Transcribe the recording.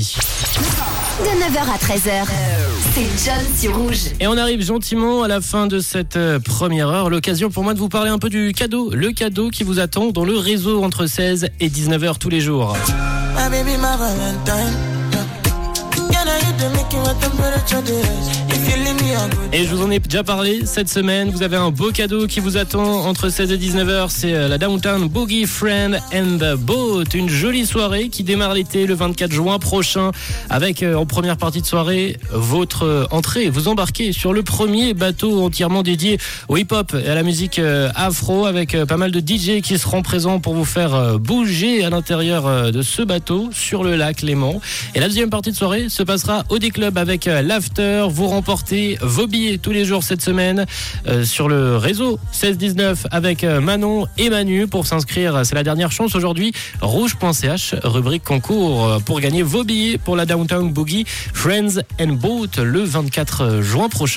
De 9h à 13h, c'est John sur Rouge. Et on arrive gentiment à la fin de cette euh, première heure. L'occasion pour moi de vous parler un peu du cadeau. Le cadeau qui vous attend dans le réseau entre 16 et 19h tous les jours. My baby, my Et je vous en ai déjà parlé cette semaine. Vous avez un beau cadeau qui vous attend entre 16 et 19h. C'est euh, la Downtown Boogie Friend and the Boat. Une jolie soirée qui démarre l'été le 24 juin prochain avec euh, en première partie de soirée votre euh, entrée. Vous embarquez sur le premier bateau entièrement dédié au hip-hop et à la musique afro avec pas mal de DJ qui seront présents pour vous faire bouger à l'intérieur de ce bateau sur le lac Léman. Et la deuxième partie de soirée se passera au D-Club avec l'after. Vous remportez vos billets tous les jours cette semaine euh, sur le réseau 16-19 avec euh, Manon et Manu. Pour s'inscrire, c'est la dernière chance aujourd'hui. Rouge.ch, rubrique concours euh, pour gagner vos billets pour la Downtown Boogie Friends and Boat le 24 juin prochain.